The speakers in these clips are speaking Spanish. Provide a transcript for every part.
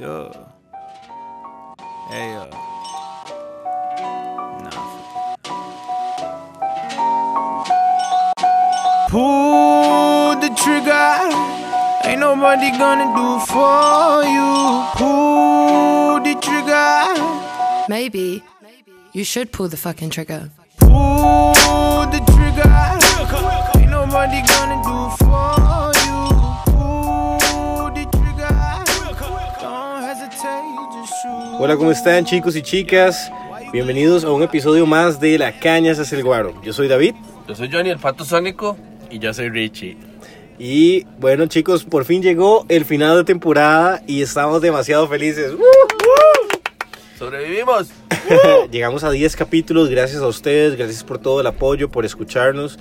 Yo. Hey, yo. Nah. Pull the trigger. Ain't nobody gonna do for you. Pull the trigger. Maybe you should pull the fucking trigger. Pull the trigger. Ain't nobody gonna do for you. Hola, ¿cómo están chicos y chicas? Bienvenidos a un episodio más de La Caña es el Guaro. Yo soy David Yo soy Johnny, el pato sónico, y yo soy Richie. y bueno chicos, por fin llegó el final de temporada y estamos demasiado felices. ¡Sobrevivimos! Llegamos a 10 capítulos, gracias a ustedes, gracias por todo el apoyo, por escucharnos,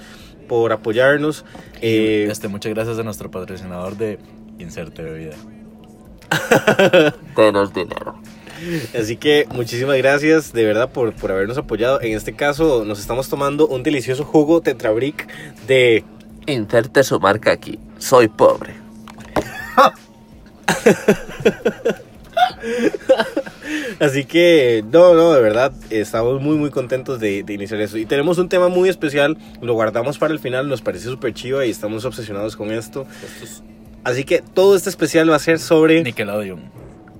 por apoyarnos. Eh, Este, muchas gracias a nuestro patrocinador de Inserte Bebida. Tenos dinero. Así que muchísimas gracias de verdad por, por habernos apoyado. En este caso nos estamos tomando un delicioso jugo Tetrabric de Inserte su marca aquí. Soy pobre. Así que, no, no, de verdad, estamos muy, muy contentos de, de iniciar eso. Y tenemos un tema muy especial, lo guardamos para el final, nos parece súper chiva y estamos obsesionados con esto. Así que todo este especial va a ser sobre... Nickelodeon.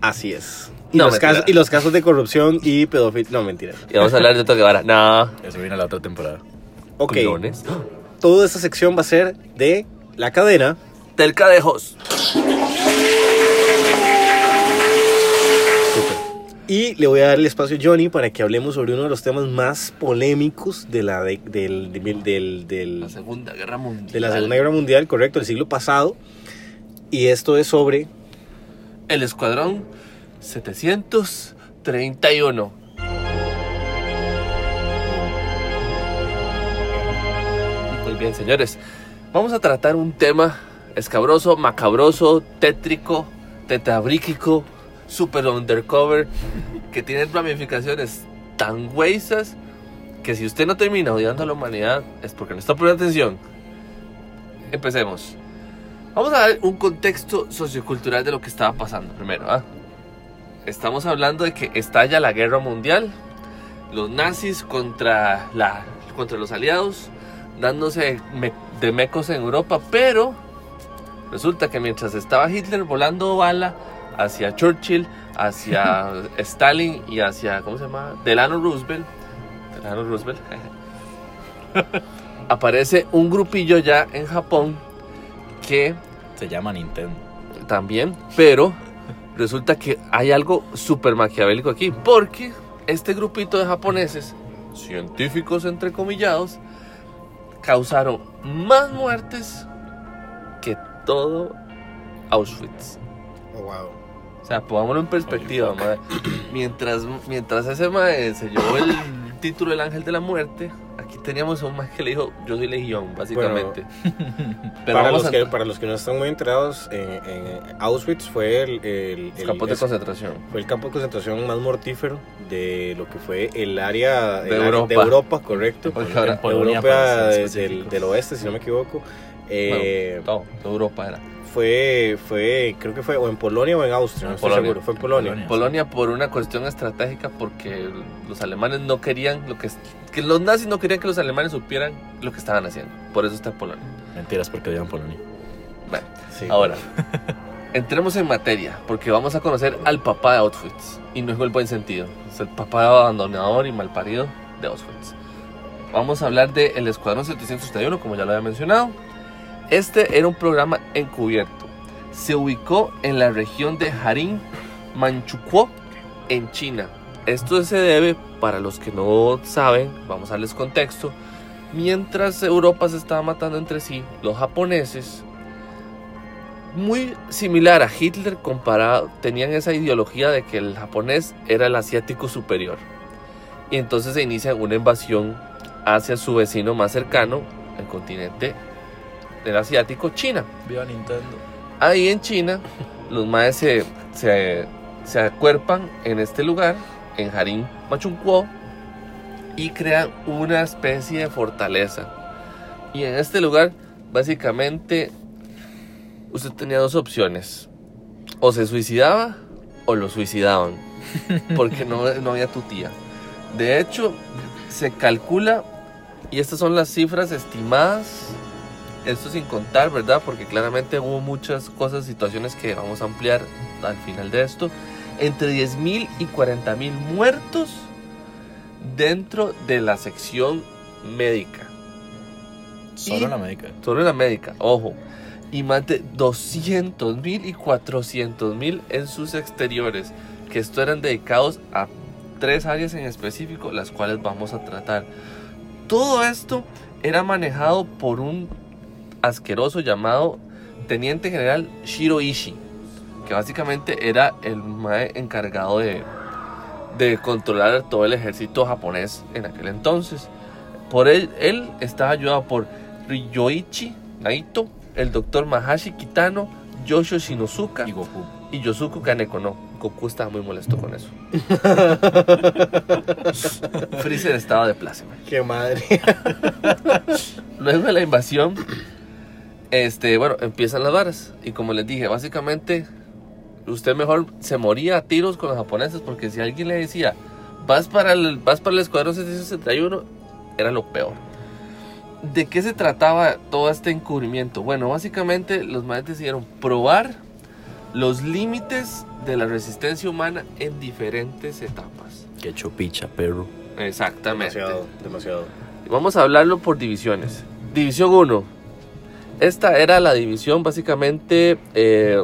Así es. Y, No, los, casos, y los casos de corrupción y pedofilia. No, mentira. Y vamos a hablar de Toque Vara. No. Eso viene la otra temporada. Ok, Culones. toda esta sección va a ser de la cadena. Telcadejos. Y le voy a dar el espacio a Johnny para que hablemos sobre uno de los temas más polémicos de la, de- del, del, del- del- La Segunda Guerra Mundial. de la Segunda Guerra Mundial, correcto, el siglo pasado. Y esto es sobre El Escuadrón 731. Muy bien, señores. Vamos a tratar un tema escabroso, macabroso, tétrico, tetabríquico, super undercover, que tiene ramificaciones tan huesas que si usted no termina odiando a la humanidad es porque no está poniendo atención. Empecemos. Vamos a dar un contexto sociocultural de lo que estaba pasando primero. ¿ah? Estamos hablando de que estalla la guerra mundial, los nazis contra, la, contra los aliados, dándose de mecos en Europa, pero resulta que mientras estaba Hitler volando bala hacia Churchill, hacia Stalin y hacia, ¿cómo se llama? Delano Roosevelt, Delano Roosevelt, aparece un grupillo ya en Japón que Se llama Nintendo. también, pero resulta que hay algo súper maquiavélico aquí, porque este grupito de japoneses, científicos entrecomillados, causaron más muertes que todo Auschwitz. Oh, wow. O sea, pongámoslo en perspectiva, madre. Mientras, mientras ese mae se llevó el título del ángel de la muerte, aquí teníamos a un mae que le dijo, yo soy legión, básicamente. Pero para, los a que, para los que no están muy enterados, eh, en Auschwitz fue el, el, el- campos de concentración. fue el campo de concentración más mortífero de lo que fue el área, De el Europa. de Europa, correcto. Ahora- Europa para ser de- del, oeste, si no me equivoco. Eh, Bueno, todo, Europa era. Fue, fue, creo que fue o en Polonia o en Austria, no En estoy Polonia. seguro. Fue en Polonia. Polonia. Polonia por una cuestión estratégica porque los alemanes no querían lo que que los nazis no querían que los alemanes supieran lo que estaban haciendo. Por eso está en Polonia. Mentiras porque odian Polonia. Bueno, Sí. ahora entremos en materia porque vamos a conocer al papá de Auschwitz y no es en el buen sentido. Es el papá abandonador y malparido de Auschwitz. Vamos a hablar del el Escuadrón 731, como ya lo había mencionado. Este era un programa encubierto. Se ubicó en la región de Harin, Manchukuo, en China. Esto se debe, para los que no saben, vamos a darles contexto, mientras Europa se estaba matando entre sí, los japoneses, muy similar a Hitler, comparado, tenían esa ideología de que el japonés era el asiático superior. Y entonces se inicia una invasión hacia su vecino más cercano, el continente del asiático, China. Viva Nintendo. Ahí en China, los maes se, se, se acuerpan en este lugar, en Harin Machunkuo, y crean una especie de fortaleza. Y en este lugar, básicamente, usted tenía dos opciones. O se suicidaba o lo suicidaban porque no, no había tutía. De hecho, se calcula, y estas son las cifras estimadas, esto sin contar, ¿verdad? Porque claramente hubo muchas cosas, situaciones que vamos a ampliar al final de esto, entre 10.000 y 40.000 muertos dentro de la sección médica. Solo Y- la médica. Solo en la médica, ojo. Y más de 200 mil y 400 mil en sus exteriores. Que esto eran dedicados a tres áreas en específico, las cuales vamos a tratar. Todo esto era manejado por un asqueroso llamado Teniente General Shiro Ishii. Que básicamente era el mae encargado de, de controlar todo el ejército japonés en aquel entonces. Por él, él estaba ayudado por Ryoichi Naito, el doctor Mahashi Kitano, Yoshio Shinosuka Y Goku. y Yosuku Kaneko. No, Goku estaba muy molesto con eso. Freezer estaba de pláceme. Qué madre. Luego de la invasión, este, bueno, empiezan las varas. Y como les dije, básicamente, usted mejor se moría a tiros con los japoneses porque si alguien le decía, vas para el, vas para el escuadrón 761, era lo peor. ¿De qué se trataba todo este encubrimiento? Bueno, básicamente los maestros decidieron probar los límites de la resistencia humana en diferentes etapas. Que chopicha, perro. Exactamente. demasiado, demasiado. Vamos a hablarlo por divisiones. División 1. Esta era la división básicamente eh,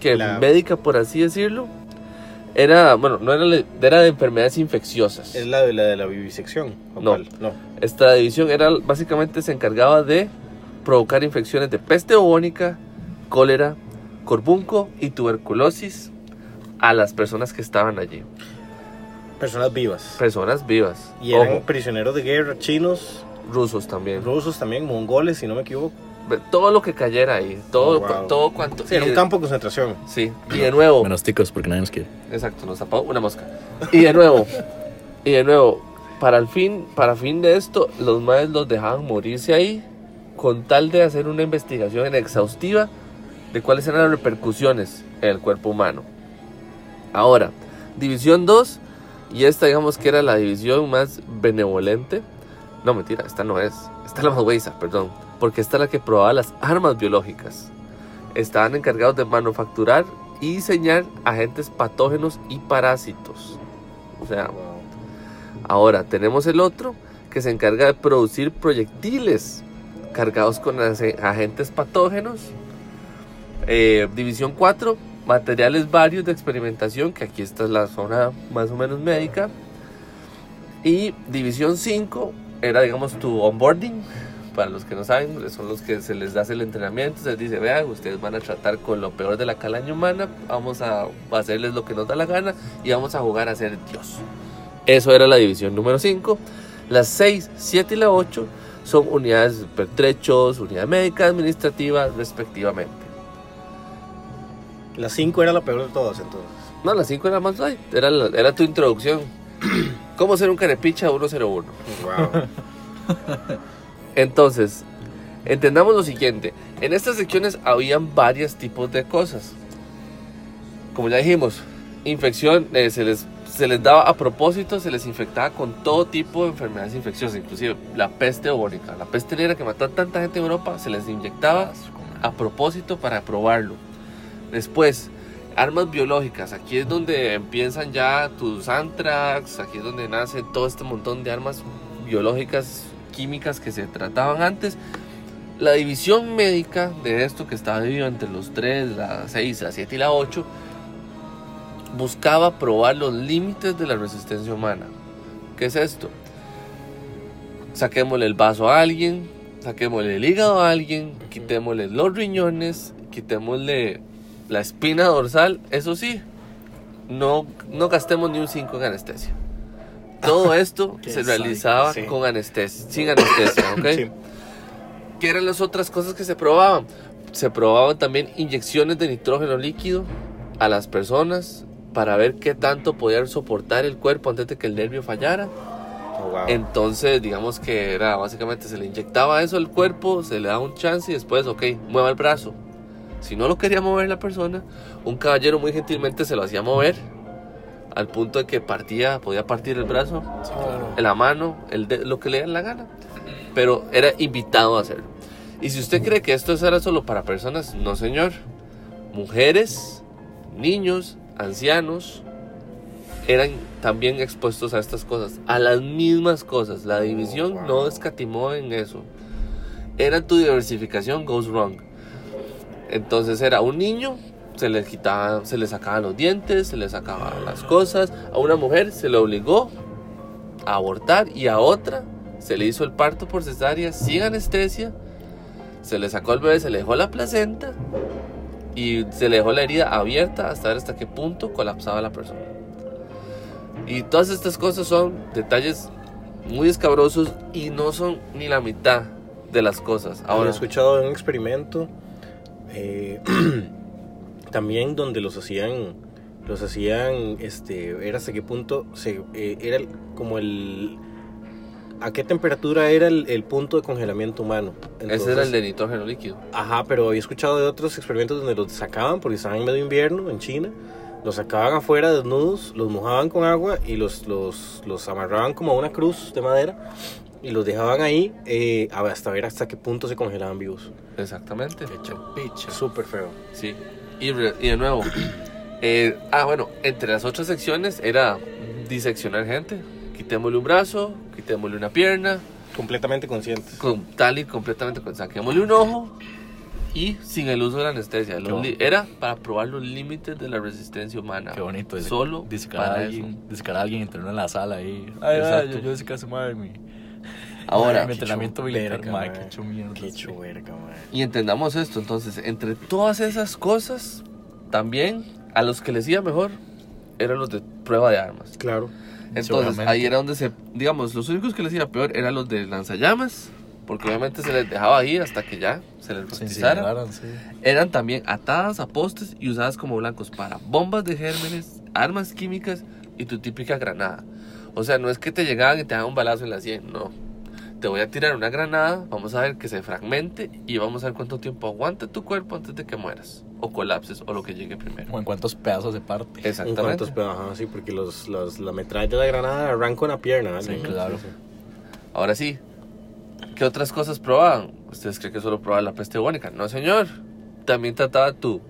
que La- médica, por así decirlo. Era, bueno, no era, era de enfermedades infecciosas. Es la de la, de la vivisección. ¿o No. cuál? No. Esta división era básicamente se encargaba de provocar infecciones de peste bubónica, cólera, corbunco y tuberculosis a las personas que estaban allí. Personas vivas. Personas vivas. Y eran Ojo, prisioneros de guerra, chinos, rusos también. rusos también, mongoles, si no me equivoco. Todo lo que cayera ahí. Todo, Oh, wow. todo cuanto. Sí, era un campo de concentración. Sí, y de nuevo. Menos ticos porque nadie nos quiere. Exacto, nos tapó una mosca. Y de nuevo, y de nuevo, para el fin, para fin de esto, los maes los dejaban morirse ahí con tal de hacer una investigación exhaustiva de cuáles eran las repercusiones en el cuerpo humano. Ahora, división 2, y esta digamos que era la división más benevolente. No, mentira, esta no es. Esta es la huesa, perdón. Porque esta es la que probaba las armas biológicas. Estaban encargados de manufacturar y diseñar agentes patógenos y parásitos. O sea, ahora tenemos el otro que se encarga de producir proyectiles cargados con agentes patógenos. Eh, división 4, materiales varios de experimentación, que aquí está la zona más o menos médica. Y división 5 era, digamos, tu onboarding. Para los que no saben, son los que se les da el entrenamiento. Se les dice, vean, ustedes van a tratar con lo peor de la calaña humana. Vamos a hacerles lo que nos da la gana y vamos a jugar a ser Dios. Eso era la división número 5. Las 6, 7 y la 8 son unidades de pertrechos, unidad médica, administrativa, respectivamente. La 5 era la peor de todas, entonces. No, la 5 era más light, era, la- era tu introducción. ¿Cómo ser un carepicha 101? Wow. Entonces, entendamos lo siguiente. En estas secciones habían varios tipos de cosas. Como ya dijimos, infección eh, se, les, se les daba a propósito, se les infectaba con todo tipo de enfermedades infecciosas, inclusive la peste bubónica, la peste negra que mató a tanta gente en Europa, se les inyectaba a propósito para probarlo. Después, armas biológicas. Aquí es donde empiezan ya tus antrax, aquí es donde nace todo este montón de armas biológicas, químicas que se trataban antes. La división médica de esto que estaba dividido entre los 3, la 6, la 7 y la 8 buscaba probar los límites de la resistencia humana. ¿Qué es esto? Saquémosle el vaso a alguien, saquémosle el hígado a alguien, quitémosle los riñones, quitémosle la espina dorsal, eso sí, no, no gastemos ni un 5 en anestesia. Todo esto se realizaba sí. con anestesia, sin anestesia, ¿ok? Sí. ¿Qué eran las otras cosas que se probaban? Se probaban también inyecciones de nitrógeno líquido a las personas para ver qué tanto podía soportar el cuerpo antes de que el nervio fallara. Oh, wow. Entonces, digamos que era básicamente se le inyectaba eso al cuerpo, se le daba un chance y después, ok, mueva el brazo. Si no lo quería mover la persona, un caballero muy gentilmente se lo hacía mover al punto de que partía, podía partir el brazo, la mano, el de- lo que le dé la gana. Pero era invitado a hacerlo. Y si usted cree que esto era solo para personas, no señor. Mujeres, niños, ancianos, eran también expuestos a estas cosas, a las mismas cosas. La división no escatimó en eso. Era tu diversificación goes wrong. Entonces era un niño, se le quitaba, se le sacaban los dientes, se le sacaban las cosas. A una mujer se le obligó a abortar y a otra se le hizo el parto por cesárea sin anestesia. Se le sacó el bebé, se le dejó la placenta y se le dejó la herida abierta hasta ver hasta qué punto colapsaba la persona. Y todas estas cosas son detalles muy escabrosos y no son ni la mitad de las cosas. Ahora he escuchado de un experimento eh, también donde los hacían, los hacían, este, era hasta qué punto se, eh, era como el, a qué temperatura era el, el punto de congelamiento humano. ese era Entonces, el de nitrógeno líquido. Ajá, pero he escuchado de otros experimentos donde los sacaban porque estaban en medio invierno en China. Los sacaban afuera desnudos, los mojaban con agua y los, los, los amarraban como a una cruz de madera y los dejaban ahí eh, a- hasta ver hasta qué punto se congelaban vivos. Exactamente. Hecho picha. Súper feo. Sí. Y, y de nuevo. eh, ah, bueno, entre las otras secciones era diseccionar gente. Quitémosle un brazo, quitémosle una pierna, Completamente conscientes. con tal y completamente con saquémosle un ojo y sin el uso de la anestesia. Los era para probar los límites de la resistencia humana. Qué bonito. Solo discar a alguien, discar a alguien interno en la sala ahí. Ay, ay, Exacto. yo, yo sé que hace madre mi, Ahora, mi entrenamiento militar. verga, madre. qué hecho mierda. Qué sí. chuerga, madre. Y entendamos esto, entonces, entre todas esas cosas, también a los que les iba mejor eran los de prueba de armas. Claro. Entonces, ahí era donde se, digamos, los únicos que les iba peor eran los de lanzallamas, porque obviamente se les dejaba ahí hasta que ya se les incineraron, sí. Eran también atadas a postes y usadas como blancos para bombas de gérmenes, armas químicas y tu típica granada. O sea, no es que te llegaban y te daban un balazo en la sien, no. Te voy a tirar una granada, vamos a ver que se fragmente y vamos a ver cuánto tiempo aguanta tu cuerpo antes de que mueras o colapses o lo que llegue primero. O en cuántos pedazos se parte. ¿En Exactamente. cuántos pedazos? Ajá, sí, porque los, los, la metralla de la granada arranca una pierna. Sí, claro. Ahora sí, ¿qué otras cosas probaban? ¿Ustedes creen que solo probaban la peste bubónica? No, señor. También trataba tu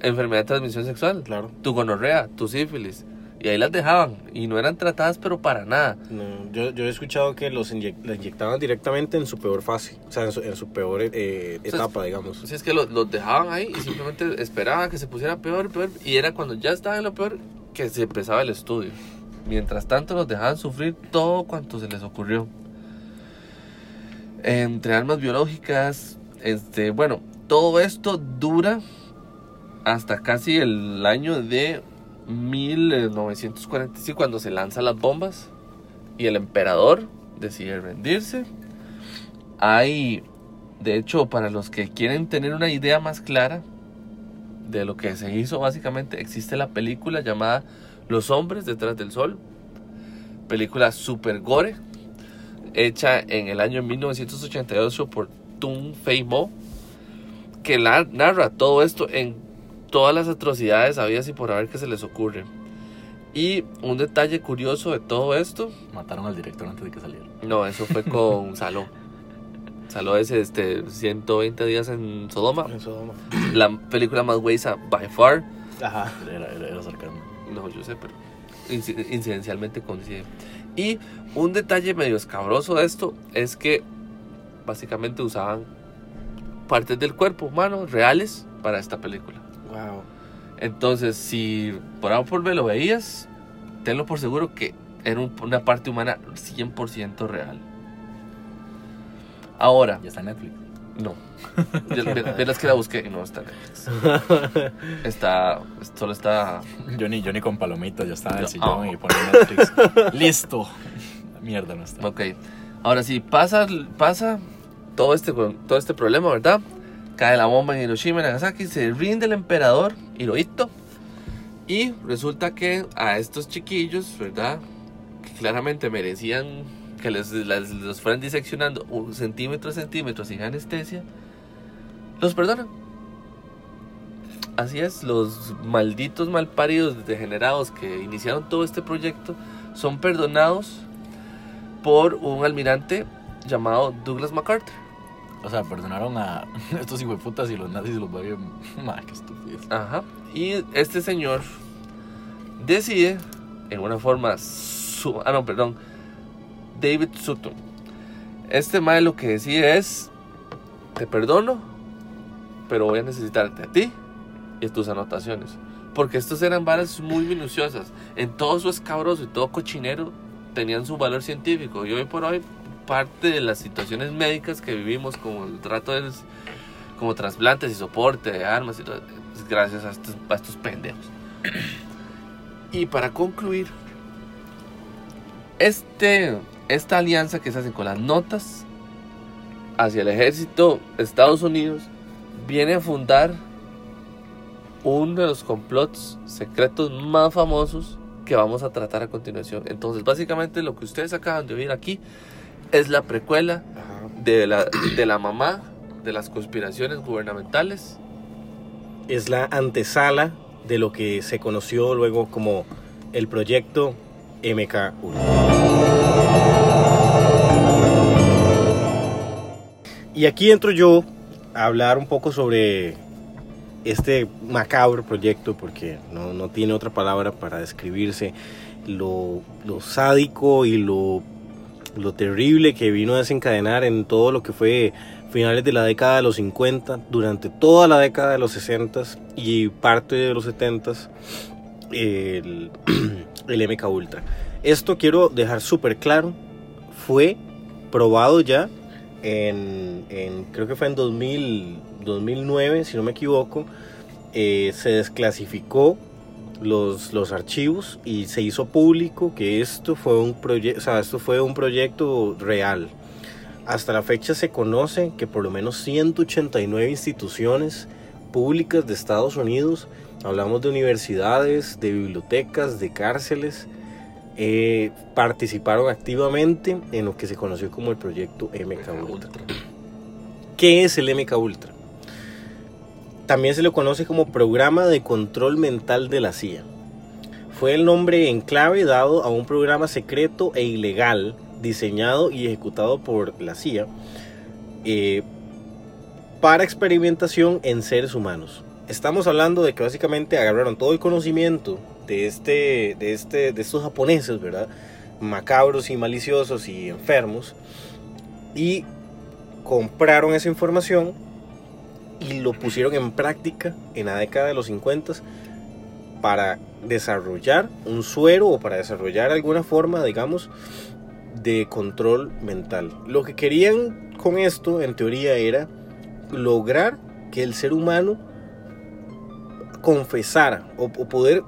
enfermedad de transmisión sexual, Claro. tu gonorrea, tu sífilis. Y ahí las dejaban. Y no eran tratadas, pero para nada. No, yo, yo he escuchado que los inyec- la inyectaban directamente en su peor fase, o sea, en su, en su peor eh, etapa, digamos. Si es que los, los dejaban ahí y simplemente esperaban que se pusiera peor, peor. Y era cuando ya estaban en lo peor que se empezaba el estudio. Mientras tanto, los dejaban sufrir todo cuanto se les ocurrió. Entre armas biológicas, este, bueno, todo esto dura hasta casi el año de 1945, cuando se lanzan las bombas y el emperador decide rendirse. Hay de hecho, para los que quieren tener una idea más clara de lo que se hizo, básicamente existe la película llamada Los hombres detrás del sol. Película super gore, hecha en el año 1988 por Tung Fei Mo, que la- narra todo esto en todas las atrocidades habidas y por haber que se les ocurre. Y un detalle curioso de todo esto, Mataron al director antes de que saliera. no, eso fue con Saló. Saló ese este, 120 días en Sodoma. En Sodoma. La película más huesa by far. Ajá. Era, era, era sarcasmo. No, yo sé, pero inci- incidencialmente coincide. Y un detalle medio escabroso de esto es que básicamente usaban partes del cuerpo humano reales para esta película. Wow. Entonces, si por A por B lo veías, tenlo por seguro que era un- una parte humana 100% real. Ahora, Ya está en Netflix. no. Verás que la busqué y no está en Netflix. Está, solo está Yo ni, yo ni con palomitas, ya estaba en el sillón y ponía Netflix. Listo. Mierda, no está. Ok. Ahora sí, pasa, pasa todo este, todo este problema, ¿verdad? Cae la bomba en Hiroshima y Nagasaki, se rinde el emperador Hirohito. Y resulta que a estos chiquillos, ¿verdad? Que claramente merecían que les, les- los fueran diseccionando un centímetro a centímetro sin anestesia, los perdonan. Así es, los malditos malparidos degenerados que iniciaron todo este proyecto son perdonados por un almirante llamado Douglas MacArthur. O sea, perdonaron a estos hijueputas y los nazis los vieron. Ma, qué estupidez. Ajá. Y este señor decide, en una forma. su- ah, no, perdón. David Sutton. Este mae lo que decide es: Te perdono, pero voy a necesitarte a ti y tus anotaciones. Porque estos eran varas muy minuciosas. En todo su escabroso y todo cochinero tenían su valor científico. Y hoy por hoy, parte de las situaciones médicas que vivimos, como el trato de los- como trasplantes y soporte de armas y todo, es gracias a estos, a estos pendejos. Y para concluir, este, esta alianza que se hace con las notas hacia el ejército de Estados Unidos viene a fundar uno de los complots secretos más famosos que vamos a tratar a continuación. Entonces, básicamente lo que ustedes acaban de oír aquí es la precuela de la, de la mamá de las conspiraciones gubernamentales. Es la antesala de lo que se conoció luego como el proyecto MK. Y aquí entro yo a hablar un poco sobre este macabro proyecto, porque no, no tiene otra palabra para describirse lo, lo sádico y lo, lo terrible que vino a desencadenar en todo lo que fue finales de la década de los 50, durante toda la década de los 60 y parte de los 70 el, el MK Ultra. Esto quiero dejar súper claro, fue probado ya en, en- creo que fue en 2000, 2009, si no me equivoco, eh, se desclasificó los, los archivos y se hizo público que esto fue un proyecto, o sea, esto fue un proyecto real. Hasta la fecha se conoce que por lo menos 189 instituciones públicas de Estados Unidos, hablamos de universidades, de bibliotecas, de cárceles, eh, participaron activamente en lo que se conoció como el proyecto MK Ultra. ¿Qué es el MK Ultra? También se lo conoce como Programa de Control Mental de la CIA. Fue el nombre en clave dado a un programa secreto e ilegal diseñado y ejecutado por la CIA eh, para experimentación en seres humanos. Estamos hablando de que básicamente agarraron todo el conocimiento de, este, de, este, de estos japoneses, ¿verdad? Macabros y maliciosos y enfermos. Y compraron esa información y lo pusieron en práctica en la década de los 50 para desarrollar un suero o para desarrollar alguna forma, digamos, de control mental. Lo que querían con esto, en teoría, era lograr que el ser humano confesara o, poder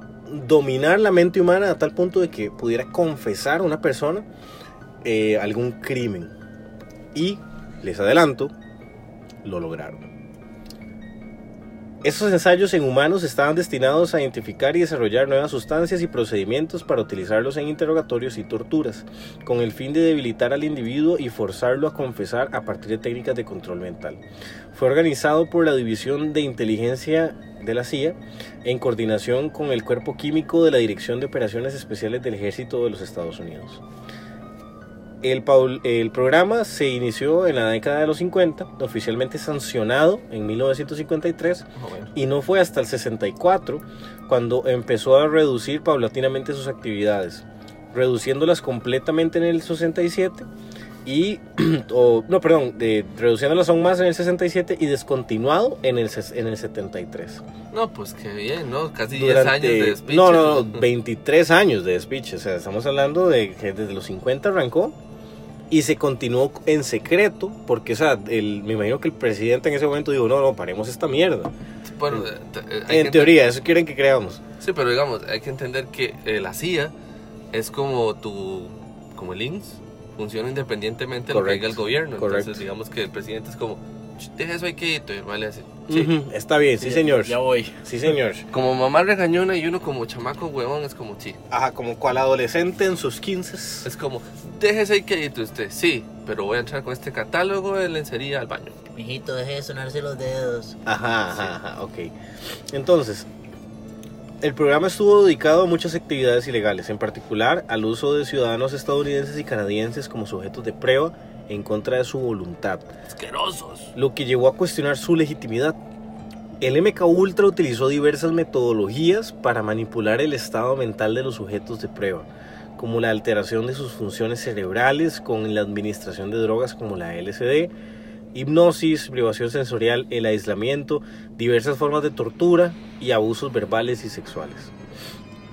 dominar la mente humana a tal punto de que pudiera confesar a una persona eh, algún crimen. Y les adelanto, lo lograron. Estos ensayos en humanos estaban destinados a identificar y desarrollar nuevas sustancias y procedimientos para utilizarlos en interrogatorios y torturas, con el fin de debilitar al individuo y forzarlo a confesar a partir de técnicas de control mental. Fue organizado por la División de Inteligencia de la CIA en coordinación con el Cuerpo Químico de la Dirección de Operaciones Especiales del Ejército de los Estados Unidos. El, el programa se inició en la década de los 50, oficialmente sancionado en 1953 y no fue hasta el 64 cuando empezó a reducir paulatinamente sus actividades, reduciéndolas completamente en el 67 y, o, no, perdón, de, reduciéndolas aún más en el 67 y descontinuado en el, en el 73. No, pues qué bien, ¿no? Casi 10 Durante- años de despiche. No, no, no, 23 años de despiche. O sea, estamos hablando de que desde los 50 arrancó y se continuó en secreto porque, o sea, el, me imagino que el presidente en ese momento dijo, no, no, paremos esta mierda. Bueno, hay En teoría, eso quieren que creamos. Sí, pero digamos, hay que entender que eh, la CIA es como tu, como el INS, funciona independientemente de lo que diga el gobierno. correcto. Entonces, digamos que el presidente es como, "Ch, deja eso ahí quieto, y el mae le hace, sí. Ujú, está bien, sí, señor. Ya voy. Sí, señor. Como mamá regañona y uno como chamaco huevón es como, sí. Ajá, como cual adolescente en sus 15. Es como, déjese ahí quieto usted, sí, pero voy a entrar con este catálogo de lencería al baño. Mijito, deje de sonarse los dedos. Ajá, ajá, ajá, ok. Entonces, el programa estuvo dedicado a muchas actividades ilegales, en particular al uso de ciudadanos estadounidenses y canadienses como sujetos de prueba en contra de su voluntad, Asquerosos. lo que llevó a cuestionar su legitimidad. El MK Ultra utilizó diversas metodologías para manipular el estado mental de los sujetos de prueba, como la alteración de sus funciones cerebrales con la administración de drogas como la LSD, hipnosis, privación sensorial, el aislamiento, diversas formas de tortura y abusos verbales y sexuales.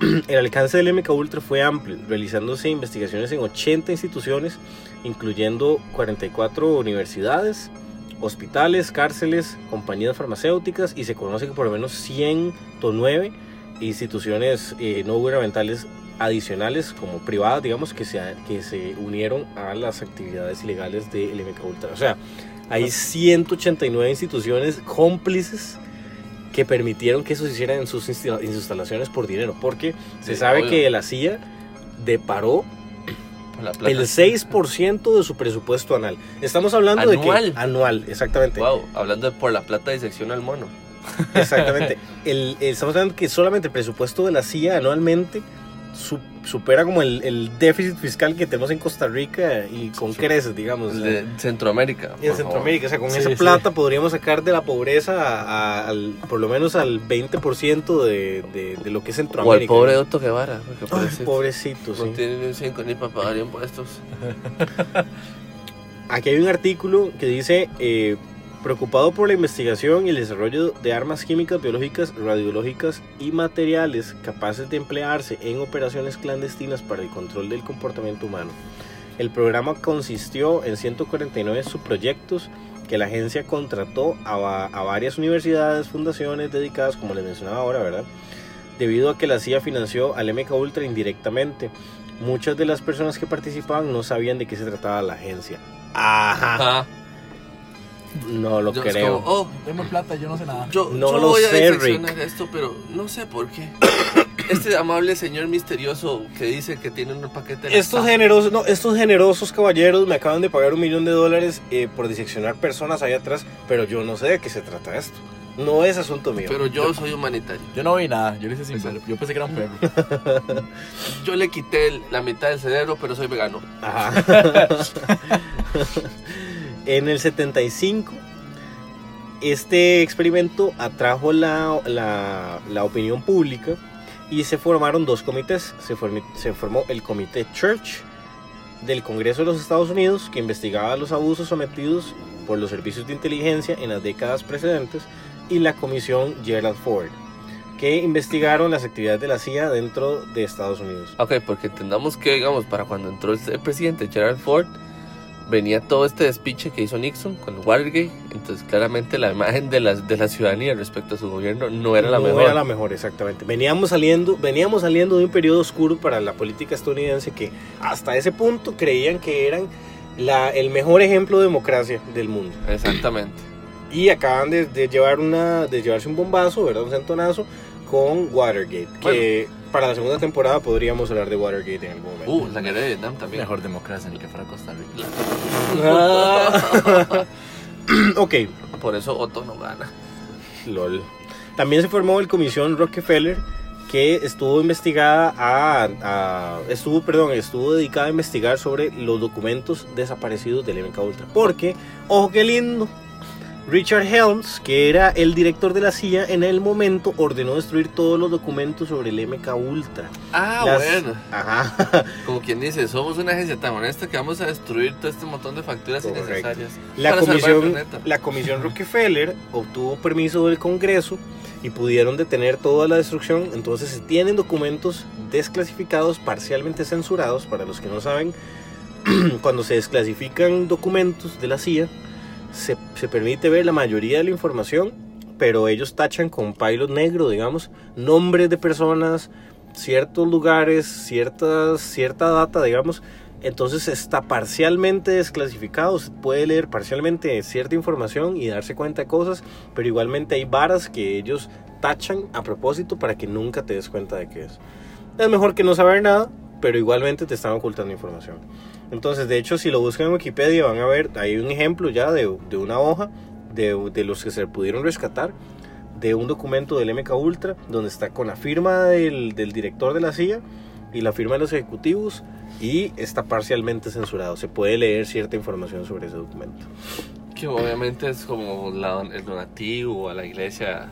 El alcance del MK Ultra fue amplio, realizándose investigaciones en 80 instituciones, incluyendo 44 universidades, hospitales, cárceles, compañías farmacéuticas y se conoce que por lo menos 109 instituciones eh, no gubernamentales adicionales como privadas, digamos, que se, que se unieron a las actividades ilegales del MK Ultra. O sea, hay 189 instituciones cómplices que permitieron que eso se hiciera en sus, instalaciones por dinero, porque se Sí, sabe obvio. que la CIA deparó la plata. el 6% de su presupuesto anual. Estamos hablando de que anual, exactamente. Wow, hablando de por la plata disecciona al mono. Exactamente. El, el- estamos hablando que solamente el presupuesto de la CIA anualmente su- supera como el, el déficit fiscal que tenemos en Costa Rica y con creces, digamos. El de Centroamérica. y en favor. Centroamérica, o sea, con Sí, esa sí. plata podríamos sacar de la pobreza a- a- al, por lo menos al 20% de, de, de lo que es O al Centroamérica. pobre Otto Guevara. pobrecito. pobrecito, sí. No tiene ni un 5 ni para pagar impuestos. Aquí hay un artículo que dice, eh, preocupado por la investigación y el desarrollo de armas químicas, biológicas, radiológicas y materiales capaces de emplearse en operaciones clandestinas para el control del comportamiento humano. El programa consistió en 149 subproyectos que la agencia contrató a, va- a varias universidades, fundaciones dedicadas, como les mencionaba ahora, ¿verdad? Debido a que la CIA financió al MK Ultra indirectamente. Muchas de las personas que participaban no sabían de qué se trataba la agencia. Ajá, Ajá. No lo Yo- es creo. como, oh, Deme plata, yo no sé nada. yo, No yo lo voy sé, a Rick. esto, pero no sé por qué. Este amable señor misterioso que dice que tiene un paquete de Estos generosos, no, estos generosos caballeros me acaban de pagar un millón de dólares eh, por diseccionar personas allá atrás, pero yo no sé de qué se trata esto. No es asunto mío. Pero yo soy humanitario. Yo no vi nada, yo le hice sin ver. Yo pensé que era un perro. Yo le quité la mitad del cerebro, pero soy vegano. Ajá. en el 75, este experimento atrajo la, la- la opinión pública y se formaron dos comités. Se, formi- se formó el comité Church del Congreso de los Estados Unidos, que investigaba los abusos sometidos por los servicios de inteligencia en las décadas precedentes, y la comisión Gerald Ford, que investigaron las actividades de la CIA dentro de Estados Unidos. Ok, porque entendamos que, digamos, para cuando entró el presidente Gerald Ford, venía todo este despiche que hizo Nixon con Watergate. Entonces, claramente la imagen de la, de la ciudadanía respecto a su gobierno no era la no mejor. era la mejor, exactamente. Veníamos saliendo, veníamos saliendo de un periodo oscuro para la política estadounidense que hasta ese punto creían que eran la, el mejor ejemplo de democracia del mundo. Exactamente. Y acaban de, de llevar una, de llevarse un bombazo, ¿verdad? Un centonazo con Watergate. Que para la segunda temporada podríamos hablar de Watergate en algún momento. Uh, la guerra de Vietnam también. Mejor democracia ni que fuera Costa Rica. Ah. ok, Por eso Otto no gana. LOL. También se formó el Comisión Rockefeller que estuvo investigada a, a- estuvo, perdón, estuvo dedicada a investigar sobre los documentos desaparecidos del MK Ultra. Porque, ojo qué lindo, Richard Helms, que era el director de la CIA en el momento, ordenó destruir todos los documentos sobre el MK Ultra. Ah, Las- bueno. Ajá. Como quien dice, somos una agencia tan honesta que vamos a destruir todo este montón de facturas Correcto. innecesarias. La para comisión, la comisión Rockefeller obtuvo permiso del Congreso y pudieron detener toda la destrucción. Entonces se tienen documentos desclasificados, parcialmente censurados. Para los que no saben, cuando se desclasifican documentos de la CIA, se, permite ver la mayoría de la información, pero ellos tachan con pilot negro, digamos, nombres de personas, ciertos lugares, ciertas, cierta data, digamos. Entonces está parcialmente desclasificado, se puede leer parcialmente cierta información y darse cuenta de cosas, pero igualmente hay varas que ellos tachan a propósito para que nunca te des cuenta de qué es. Es mejor que no saber nada, pero igualmente te están ocultando información. Entonces, de hecho, si lo buscan en Wikipedia van a ver, hay un ejemplo ya de, de una hoja de, de los que se pudieron rescatar de un documento del MK Ultra donde está con la firma del, del director de la CIA y la firma de los ejecutivos y está parcialmente censurado. Se puede leer cierta información sobre ese documento. Que obviamente es como el donativo a la iglesia,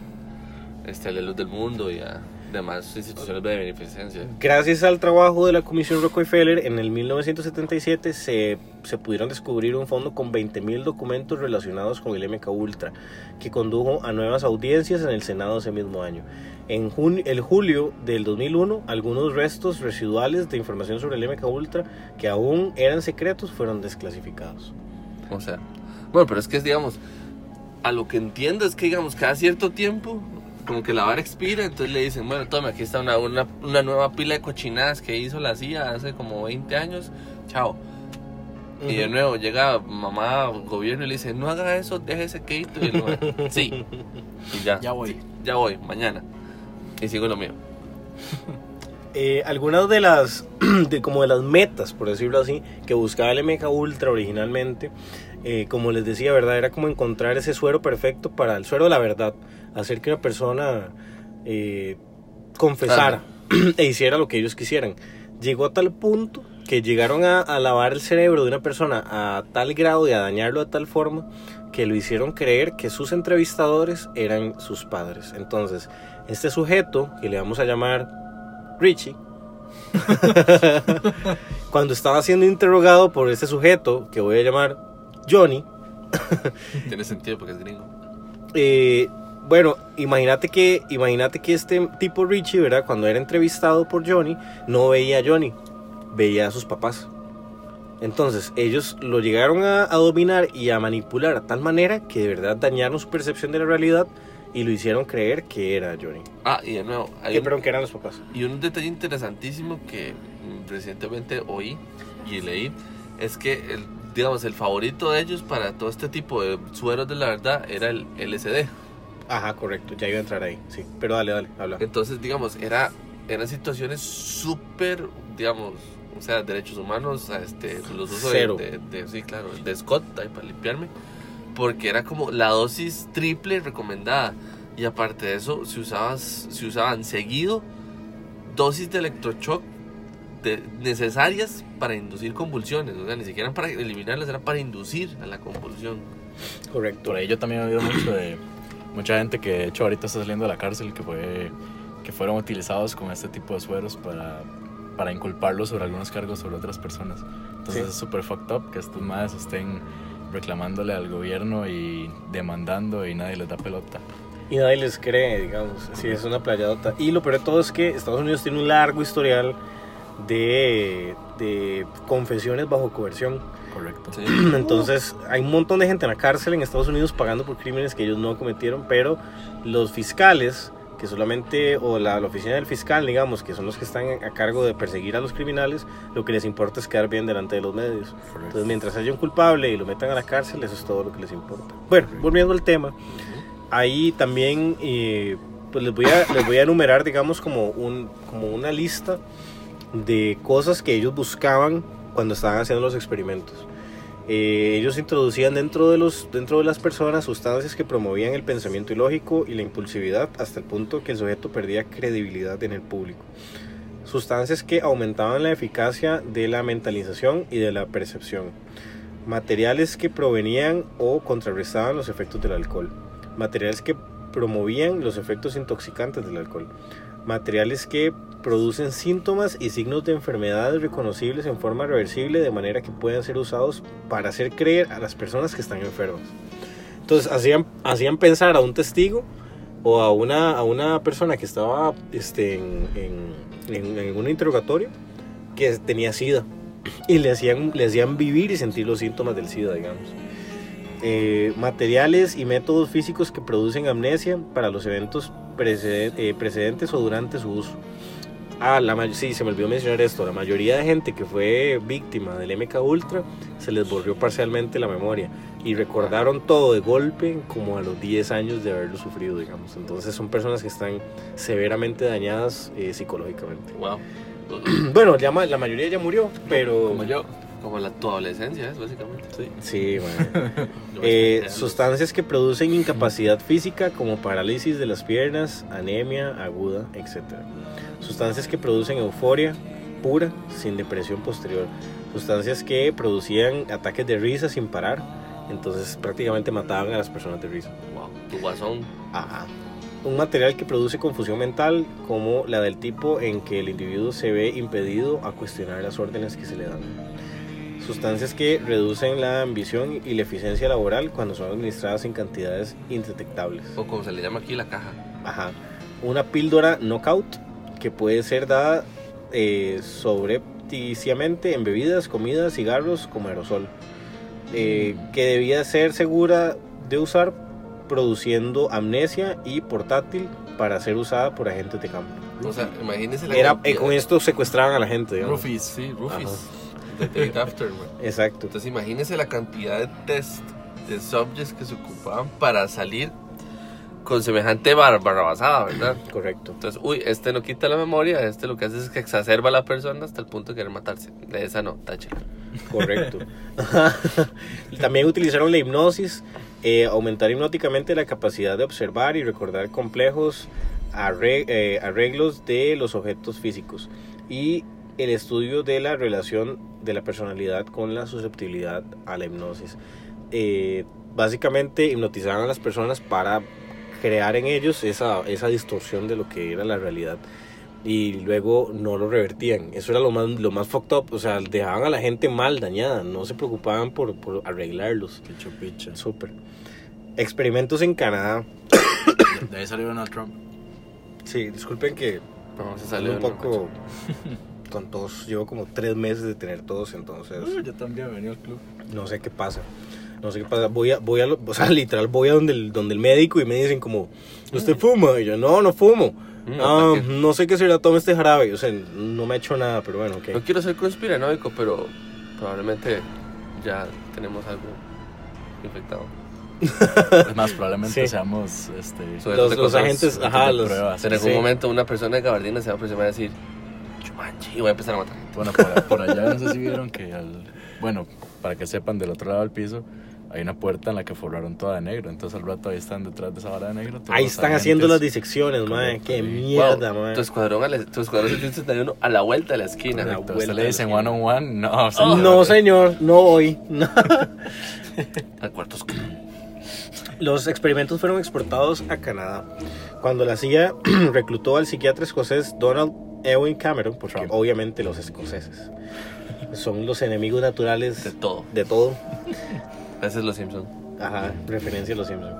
este, a la luz del mundo y a demás instituciones de beneficencia. Gracias al trabajo de la Comisión Rockefeller, en el 1977 se, se pudieron descubrir un fondo con 20.000 documentos relacionados con el MK Ultra, que condujo a nuevas audiencias en el Senado ese mismo año. En junio, el julio del 2001, algunos restos residuales de información sobre el MK Ultra, que aún eran secretos, fueron desclasificados. O sea, bueno, pero es que, digamos, a lo que entiendo es que, digamos, cada cierto tiempo, como que la vara expira, entonces le dicen, bueno, tome, aquí está una, una, una nueva pila de cochinadas que hizo la CIA hace como 20 años, chao. Y de nuevo llega mamá, gobierno, y le dice, no haga eso, deje ese queito. Y sí. Y ya. Ya voy. sí, ya voy, mañana. Y sigo lo mío. Eh, algunas de las de, como de las metas por decirlo así que buscaba el MK Ultra originalmente eh, como les decía verdad era como encontrar ese suero perfecto para el suero de la verdad hacer que una persona eh, confesara e hiciera lo que ellos quisieran. Llegó a tal punto que llegaron a, a lavar el cerebro de una persona a tal grado y a dañarlo de tal forma que lo hicieron creer que sus entrevistadores eran sus padres. Entonces este sujeto que le vamos a llamar Richie, cuando estaba siendo interrogado por este sujeto, que voy a llamar Johnny, Tiene sentido porque es gringo. eh, bueno, imagínate que, imagínate que este tipo Richie, ¿verdad? Cuando era entrevistado por Johnny, no veía a Johnny, veía a sus papás. Entonces, ellos lo llegaron a, a dominar y a manipular a tal manera que de verdad dañaron su percepción de la realidad y lo hicieron creer que era Johnny. Ah, y de nuevo, hay Que, un- perdón, que eran los papás. Y un detalle interesantísimo que mm, recientemente oí y leí es que, el, digamos, el favorito de ellos para todo este tipo de sueros de la verdad era el LSD. Ajá, correcto, ya iba a entrar ahí, sí. Pero dale, dale, habla. Entonces, digamos, era, eran situaciones súper, digamos, o sea, derechos humanos, este, los usos de- Cero. De, de- sí, claro, de Scott, ahí para limpiarme, porque era como la dosis triple recomendada. Y aparte de eso, se, usaba, se usaban seguido dosis de electroshock de- necesarias para inducir convulsiones. O sea, ni siquiera para eliminarlas, era para inducir a la convulsión. Correcto. Por ahí yo también he oído mucho de mucha gente que de hecho ahorita está saliendo de la cárcel que fue que fueron utilizados con este tipo de sueros para, para inculparlos sobre algunos cargos sobre otras personas. Entonces Sí. es súper fucked up que estos madres estén reclamándole al gobierno y demandando y nadie les da pelota. Y nadie les cree, digamos. Sí, es una playadota. Y lo peor de todo es que Estados Unidos tiene un largo historial de, de confesiones bajo coerción. Correcto. Sí. Entonces, hay un montón de gente en la cárcel en Estados Unidos pagando por crímenes que ellos no cometieron, pero los fiscales, que solamente, o la, la oficina del fiscal, digamos, que son los que están a cargo de perseguir a los criminales, lo que les importa es quedar bien delante de los medios. Entonces, mientras haya un culpable y lo metan a la cárcel, eso es todo lo que les importa. Bueno, volviendo al tema, ahí también eh, pues les voy, a, les voy a enumerar, digamos, como, un, como una lista de cosas que ellos buscaban cuando estaban haciendo los experimentos. Eh, ellos introducían dentro de, los, dentro de las personas sustancias que promovían el pensamiento ilógico y la impulsividad hasta el punto que el sujeto perdía credibilidad en el público. Sustancias que aumentaban la eficacia de la mentalización y de la percepción. Materiales que provenían o contrarrestaban los efectos del alcohol. Materiales que promovían los efectos intoxicantes del alcohol. Materiales que producen síntomas y signos de enfermedades reconocibles en forma reversible de manera que puedan ser usados para hacer creer a las personas que están enfermas. Entonces hacían, hacían pensar a un testigo o a una, a una persona que estaba este, en, en, en- en un interrogatorio que tenía SIDA y le hacían, le hacían vivir y sentir los síntomas del SIDA, digamos. Eh, materiales y métodos físicos que producen amnesia para los eventos eh, precedentes o durante su uso. Ah, la sí, se me olvidó mencionar esto. La mayoría de gente que fue víctima del MK Ultra se les borrió parcialmente la memoria y recordaron todo de golpe como a los 10 años de haberlo sufrido, digamos. Entonces son personas que están severamente dañadas eh, psicológicamente. Wow. Bueno, ya ma- la mayoría ya murió, pero... Como yo. Como la, tu adolescencia, es básicamente. Sí. Sí, mae. Eh, sustancias que producen incapacidad física como parálisis de las piernas, anemia aguda, etc. Sustancias que producen euforia pura sin depresión posterior. Sustancias que producían ataques de risa sin parar. Entonces prácticamente mataban a las personas de risa. Wow. Tu guasón. Ajá. Un material que produce confusión mental como la del tipo en que el individuo se ve impedido a cuestionar las órdenes que se le dan. Sustancias que reducen la ambición y la eficiencia laboral cuando son administradas en cantidades indetectables. O como se le llama aquí, la caja. Ajá. Una píldora knockout que puede ser dada eh, sobrepticiamente en bebidas, comidas, cigarros como aerosol. Eh, que debía ser segura de usar produciendo amnesia y portátil para ser usada por agentes de campo. O sea, imagínese la Era, eh, con esto secuestraban a la gente. digamos. Rufis. Sí, Rufus. De Take After, man. Exacto. Entonces imagínese la cantidad de test de subjects que se ocupaban para salir con semejante bar barrabasada, ¿verdad? Correcto. Entonces, uy, este no quita la memoria, este lo que hace es que exacerba a la persona hasta el punto de querer matarse. De esa no, táchela. Correcto. También utilizaron la hipnosis, eh, aumentar hipnóticamente la capacidad de observar y recordar complejos eh, arreglos de los objetos físicos y el estudio de la relación de la personalidad con la susceptibilidad a la hipnosis. Eh, básicamente hipnotizaban a las personas para crear en ellos esa, esa distorsión de lo que era la realidad y luego no lo revertían. Eso era lo más, lo más fucked up. O sea, dejaban a la gente mal, dañada. No se preocupaban por, por arreglarlos. Picho picha. Súper. Experimentos en Canadá. De ahí salió Donald Trump. Sí, disculpen que No, se salió un poco con tos. Llevo como tres meses de tener tos, entonces Uh, yo también venía al club. no sé qué pasa. No sé qué pasa. Voy a, voy a, o sea, literal, voy a donde el, donde el médico y me dicen como, ¿usted fuma? Y yo, no, no fumo. Mm, Ah, no sé qué será, tome este jarabe. O sea, no me ha hecho nada, pero bueno, ok. No quiero ser conspiranoico, pero probablemente ya tenemos algo infectado. Es más, probablemente Sí. seamos este, Los, de los agentes, ajá, los, pruebas. En algún Sí. momento una persona de gabardina se va a aproximar a decir, Chumanchi, y voy a empezar a matar. Bueno, por, por allá no sé si vieron que al... Bueno, para que sepan, del otro lado del piso hay una puerta en la que forraron toda de negro. Entonces al rato ahí están detrás de esa vara de negro. Ahí están haciendo las disecciones. Correcto, Qué mierda, Wow, mae. Tu escuadrón, la- tu escuadrón 771 a la vuelta de la esquina. A la Correcto, vuelta Usted le dicen one on one, no, señor. Oh, No, señor, no voy. No. Al cuarto oscuro. Los experimentos fueron exportados a Canadá. Cuando la CIA reclutó al psiquiatra escocés Donald Ewan Cameron, porque Trump. obviamente los escoceses son los enemigos naturales De todo. de todo. Ese es los Simpsons. Ajá, referencia a los Simpsons.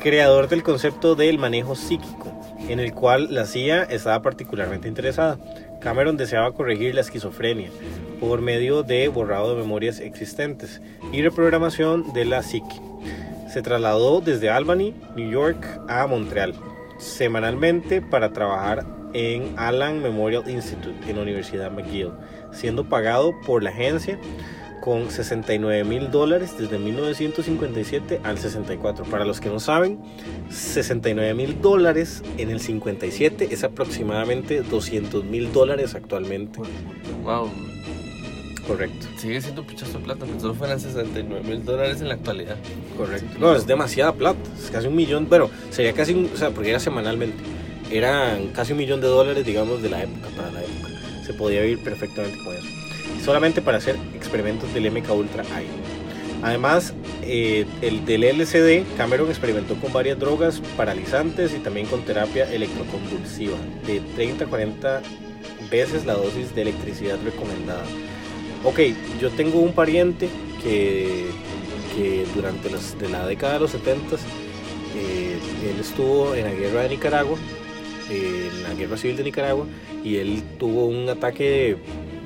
Creador del concepto del manejo psíquico, en el cual la CIA estaba particularmente interesada. Cameron deseaba corregir la esquizofrenia por medio de borrado de memorias existentes y reprogramación de la psique. Se trasladó desde Albany, New York, a Montreal semanalmente para trabajar en Allen Memorial Institute en la Universidad McGill, siendo pagado por la agencia con 69 mil dólares desde 1957 al 64. Para los que no saben, 69 mil dólares en el 57 es aproximadamente 200 mil dólares actualmente. Wow. Correcto, Sigue siendo pichazo de plata, que solo fueran 69 mil dólares en la actualidad. correcto. No, es demasiada plata, es casi un millón, bueno, sería casi, un, o sea, porque era semanalmente. Eran casi un millón de dólares, digamos, de la época, para la época. Se podía vivir perfectamente con eso. Solamente para hacer experimentos del MK Ultra hay. Además, eh, el del LCD, Cameron experimentó con varias drogas paralizantes y también con terapia electroconvulsiva de 30 a 40 veces la dosis de electricidad recomendada. Ok, yo tengo un pariente que, que durante las, de la década de los 70 eh, él estuvo en la guerra de Nicaragua, en la guerra civil de Nicaragua, y él tuvo un ataque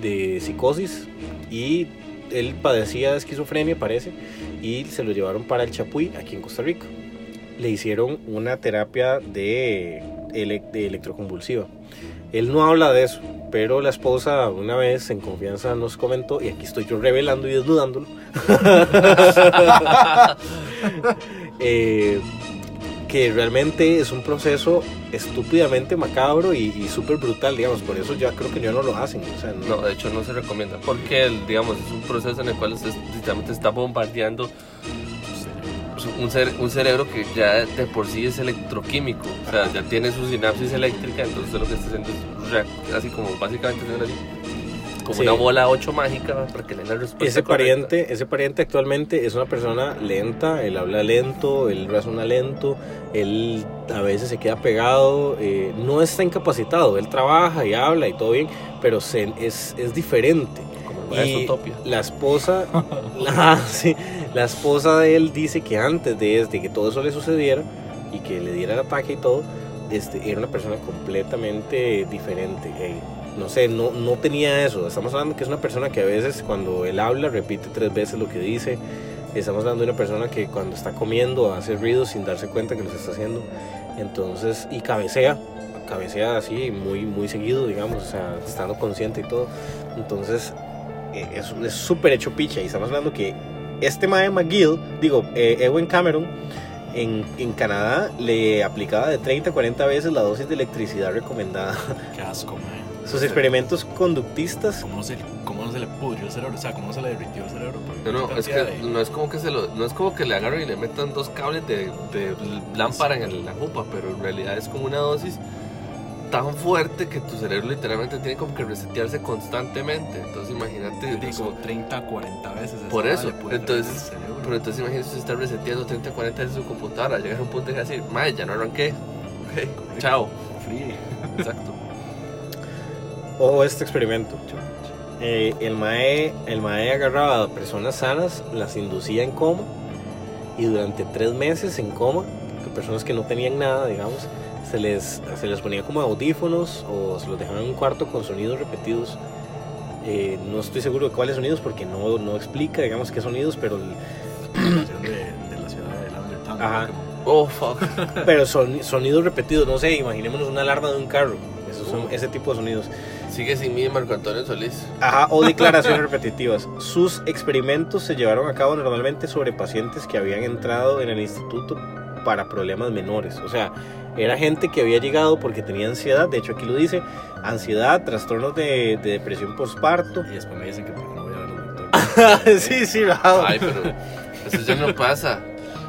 de, de psicosis y él padecía de esquizofrenia, parece, y se lo llevaron para el Chapuy, aquí en Costa Rica. Le hicieron una terapia de, ele- de electroconvulsiva. Él no habla de eso, pero la esposa una vez en confianza nos comentó, y aquí estoy yo revelando y desnudándolo, eh, que realmente es un proceso estúpidamente macabro y, y súper brutal, digamos, por eso ya creo que ya no lo hacen, o sea, No, de hecho no se recomienda porque, digamos, es un proceso en el cual usted está bombardeando un, cere- un cerebro que ya de por sí es electroquímico, o sea, ya tiene su sinapsis eléctrica, entonces lo que está haciendo es así como básicamente así, como Sí. una bola 8 mágica para que le den la respuesta Ese correcta. pariente, ese pariente actualmente es una persona lenta, él habla lento, él razona lento, él a veces se queda pegado, eh, no está incapacitado, él trabaja y habla y todo bien, pero se- es, es diferente. como Y la esposa, la, sí, la esposa de él dice que antes de, de que todo eso le sucediera y que le diera el ataque y todo, este, era una persona completamente diferente. eh, no sé, no, no tenía eso. Estamos hablando que es una persona que a veces cuando él habla repite tres veces lo que dice. Estamos hablando de una persona que cuando está comiendo hace ruidos sin darse cuenta que los está haciendo. Entonces, y cabecea, cabecea así muy, muy seguido, digamos, o sea, estando consciente y todo. Entonces, eh, es súper hecho picha. Y estamos hablando que este Mae McGill, digo, eh, Ewan Cameron, en, en Canadá le aplicaba de 30 a 40 veces la dosis de electricidad recomendada. Qué asco, mae. Sus experimentos conductistas ¿Cómo no, se, ¿Cómo no se le pudrió el cerebro? O sea, ¿cómo no se le derritió el cerebro? No, no, es que de- no es como que se lo, no es como que le agarren y le metan dos cables de, de lámpara en el- la jupa, pero en realidad es como una dosis tan fuerte que tu cerebro literalmente tiene como que resetearse constantemente. Entonces imagínate, Pero digo, son 30, 40 veces. Por eso, entonces- pero entonces imagínate si está reseteando 30, 40 veces su computadora, llegas a un punto de decir, madre, ya no arranqué. Ok, chao. Free. Exacto. Ojo este experimento. Eh, el, mae, el mae agarraba a personas sanas, las inducía en coma y durante tres meses en coma, que personas que no tenían nada, digamos, se les, se les ponía como audífonos o se los dejaban en un cuarto con sonidos repetidos. Eh, no estoy seguro de cuáles sonidos porque no, no explica, digamos, qué sonidos, pero, el- de, de la ciudad de Lavender Town. Ajá. Oh, fuck. pero son, sonidos repetidos. No sé, imaginémonos una alarma de un carro. Esos son ese tipo de sonidos. Sigue sin mí Marco Antonio Solís. Ajá, o declaraciones repetitivas. Sus experimentos se llevaron a cabo normalmente sobre pacientes que habían entrado en el instituto para problemas menores. O sea, era gente que había llegado porque tenía ansiedad. De hecho, aquí lo dice: ansiedad, trastornos de, de depresión postparto. Y después me dicen que porque no voy a ver al doctor. sí, sí, rajado. Ay, pero eso ya no pasa.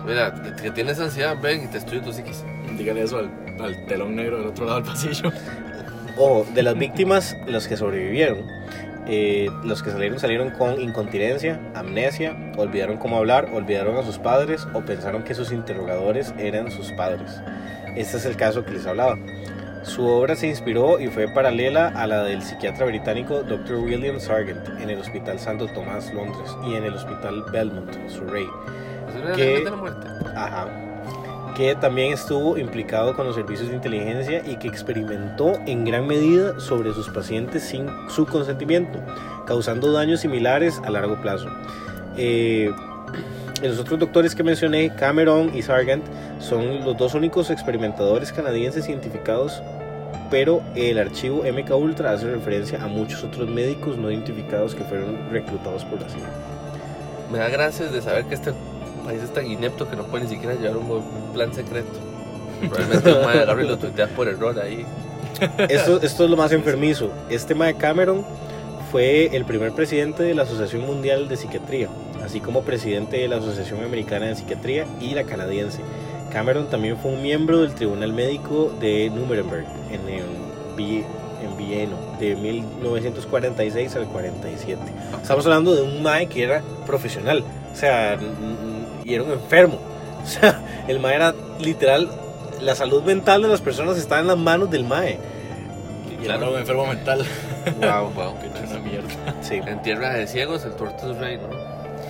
Mira, que tienes ansiedad, ven y te estudio tu psiquis. Dígale eso al, al telón negro del otro lado del pasillo. Ojo, de las víctimas, los que sobrevivieron, eh, los que salieron salieron con incontinencia, amnesia, olvidaron cómo hablar, olvidaron a sus padres o pensaron que sus interrogadores eran sus padres. Este es el caso que les hablaba. Su obra se inspiró y fue paralela a la del psiquiatra británico Dr. William Sargent en el Hospital Santo Tomás, Londres, y en el Hospital Belmont, Surrey. ¿Qué? realmente la muerte. Ajá. Que también estuvo implicado con los servicios de inteligencia y que experimentó en gran medida sobre sus pacientes sin su consentimiento, causando daños similares a largo plazo. Eh, los otros doctores que mencioné, Cameron y Sargent, son los dos únicos experimentadores canadienses identificados, pero el archivo MK Ultra hace referencia a muchos otros médicos no identificados que fueron reclutados por la CIA. Me da gracias de saber que este país es tan inepto que no puede ni siquiera llevar un, un plan secreto. Probablemente un madre agarra y lo tuitea por error ahí. Esto, esto es lo más enfermizo. Este Mae Cameron fue el primer presidente de la Asociación Mundial de Psiquiatría, así como presidente de la Asociación Americana de Psiquiatría y la canadiense. Cameron también fue un miembro del Tribunal Médico de Nuremberg en, el en Viena de 1946 al 47. Estamos hablando de un Mae que era profesional, o sea, y era un enfermo. O sea, el Mae era literal, la salud mental de las personas está en las manos del Mae. Y era un enfermo mental. Wow, Wow. Que hecho una mierda. Sí, En tierra de ciegos, el torto es rey, ¿no?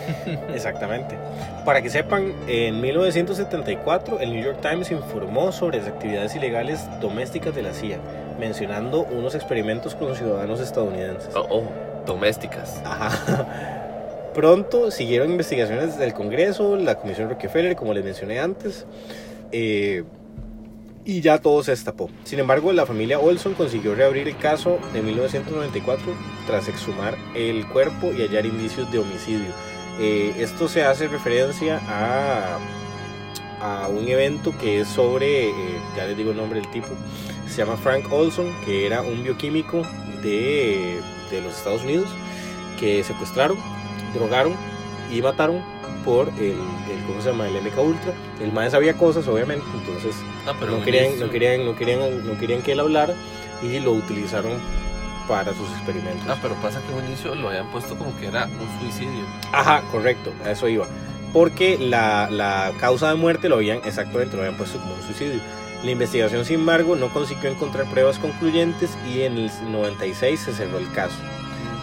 exactamente. Para que sepan, en 1974 el New York Times informó sobre las actividades ilegales domésticas de la CIA, mencionando unos experimentos con ciudadanos estadounidenses. Oh, oh, domésticas. Ajá. Pronto siguieron investigaciones del Congreso, la Comisión Rockefeller, como les mencioné antes, eh, y ya todo se destapó. Sin embargo, la familia Olson consiguió reabrir el caso de 1994 tras exhumar el cuerpo y hallar indicios de homicidio. Eh, esto se hace referencia a un evento que es sobre, eh, ya les digo el nombre del tipo, se llama Frank Olson, que era un bioquímico de los Estados Unidos, que secuestraron, drogaron y mataron por el, el ¿cómo se llama? El MK Ultra. El mae sabía cosas, obviamente, entonces Ah, pero no querían, no querían, no querían, no querían que él hablara y lo utilizaron para sus experimentos. Ah, pero pasa que un inicio lo habían puesto como que era un suicidio. Ajá, correcto, a eso iba. Porque la, la causa de muerte lo habían, exactamente, lo habían puesto como un suicidio. La investigación, sin embargo, no consiguió encontrar pruebas concluyentes y en el 96 se cerró el caso.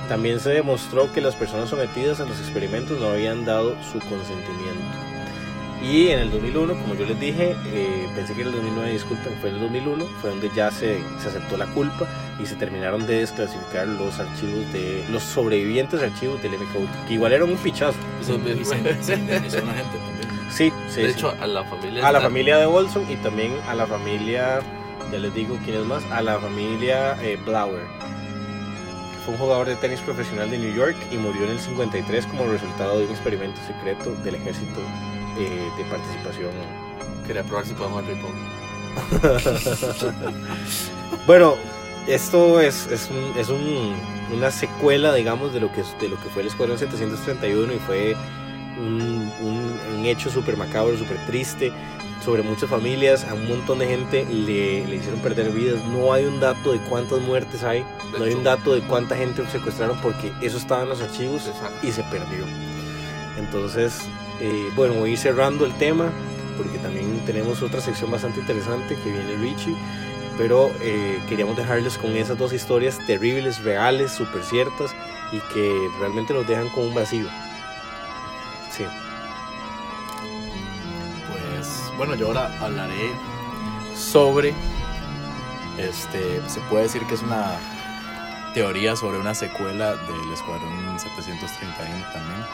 También se demostró que las personas sometidas a los experimentos no habían dado su consentimiento. Y en el 2001, como yo les dije, eh, pensé que era el 2009, disculpen, fue en el 2001, fue donde ya se, se aceptó la culpa y se terminaron de desclasificar los archivos de los sobrevivientes archivos del MK que igual eran un pichazo. Eso Y se, se indemnizó a una gente también. Sí, sí. de sí. hecho, a la familia. a la familia de Olson y también a la familia, ya les digo quién es más, a la familia eh, Blauer, fue un jugador de tenis profesional de New York y murió en el 53 como resultado de un experimento secreto del ejército eh, de participación. Quería probar si ping-pong. Bueno, esto es, es, un- es un- una secuela, digamos, de lo que, de lo que fue el Escuadrón 731 y fue un, un- un hecho súper macabro, súper triste sobre muchas familias, a un montón de gente le, le hicieron perder vidas. No hay un dato de cuántas muertes hay, no hay hecho. un dato de cuánta gente secuestraron porque eso estaba en los archivos Exacto. y se perdió. Entonces, eh, bueno, voy a ir cerrando el tema porque también tenemos otra sección bastante interesante que viene Richie. Pero eh, queríamos dejarles con esas dos historias terribles, reales, súper ciertas y que realmente nos dejan con un vacío. Bueno, yo ahora hablaré sobre, este, se puede decir que es una teoría sobre una secuela del Escuadrón 731 también.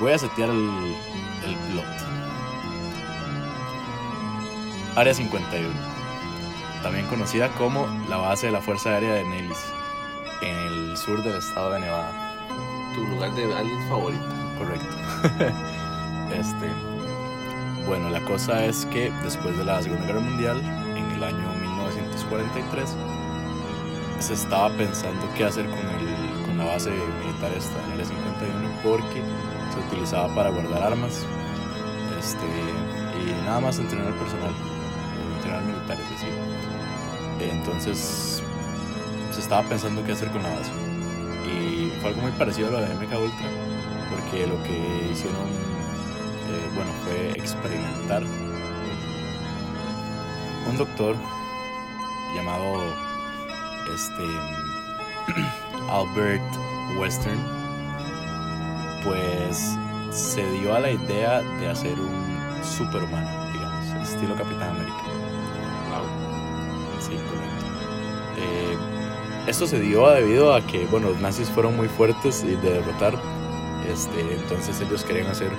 Voy a setear el, el plot. Área 51, también conocida como la base de la Fuerza Aérea de Nellis, en el sur del estado de Nevada. Tu lugar de aliens favorito. Correcto. este, bueno, la cosa es que después de la Segunda Guerra Mundial, en el año 1943, se estaba pensando qué hacer con, el, con la base militar esta el 51 porque se utilizaba para guardar armas este, y nada más entrenar personal, entrenar militares, es decir. Entonces se estaba pensando qué hacer con la base. Y fue algo muy parecido a lo de MK Ultra, porque lo que hicieron, bueno, fue experimentar. Un doctor llamado este Albert Western, pues se dio a la idea de hacer un superhumano, digamos, estilo Capitán América. Sí, correcto. Eh, esto se dio debido a que, bueno, los nazis fueron muy fuertes y de derrotar. Este, entonces ellos querían hacer